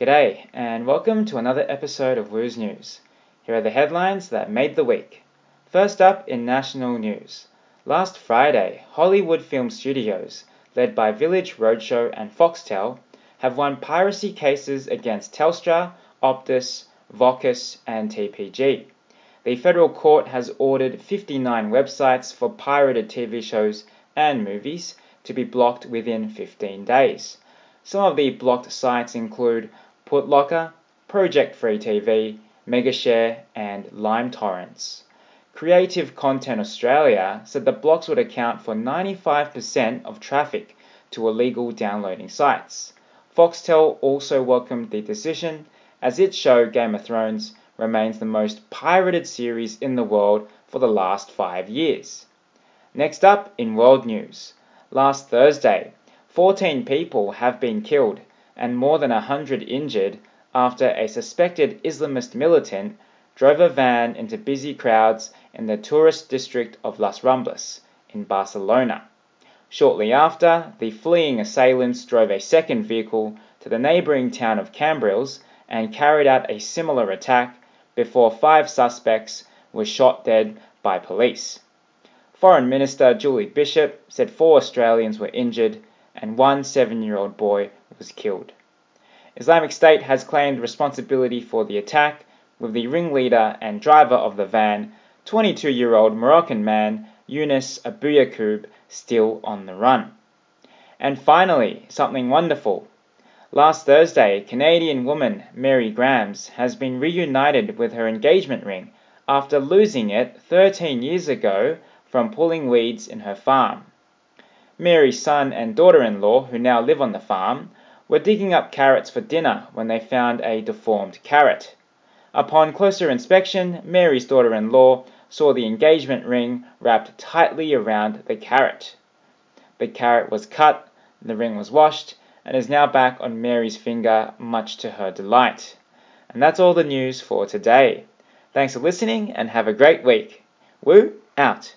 G'day, and welcome to another episode of Woo's News. Here are the headlines that made the week. First up in national news. Last Friday, Hollywood Film Studios, led by Village Roadshow and Foxtel, have won piracy cases against Telstra, Optus, Vocus, and TPG. The federal court has ordered 59 websites for pirated TV shows and movies to be blocked within 15 days. Some of the blocked sites include Putlocker, Project Free TV, Megashare, and Lime Torrents. Creative Content Australia said the blocks would account for 95% of traffic to illegal downloading sites. Foxtel also welcomed the decision, as its show Game of Thrones remains the most pirated series in the world for the last five years. Next up in world news. Last Thursday, 14 people have been killed and more than 100 injured after a suspected Islamist militant drove a van into busy crowds in the tourist district of Las Ramblas in Barcelona. Shortly after, the fleeing assailants drove a second vehicle to the neighbouring town of Cambrils and carried out a similar attack before five suspects were shot dead by police. Foreign Minister Julie Bishop said four Australians were injured and one seven year old boy was killed. Islamic State has claimed responsibility for the attack, with the ringleader and driver of the van, 22 year old Moroccan man Yunus Abuyakub, still on the run. And finally, something wonderful. Last Thursday, Canadian woman Mary Grams has been reunited with her engagement ring after losing it 13 years ago from pulling weeds in her farm. Mary's son and daughter in law, who now live on the farm, were digging up carrots for dinner when they found a deformed carrot. Upon closer inspection, Mary's daughter in law saw the engagement ring wrapped tightly around the carrot. The carrot was cut, the ring was washed, and is now back on Mary's finger, much to her delight. And that's all the news for today. Thanks for listening and have a great week. Woo out!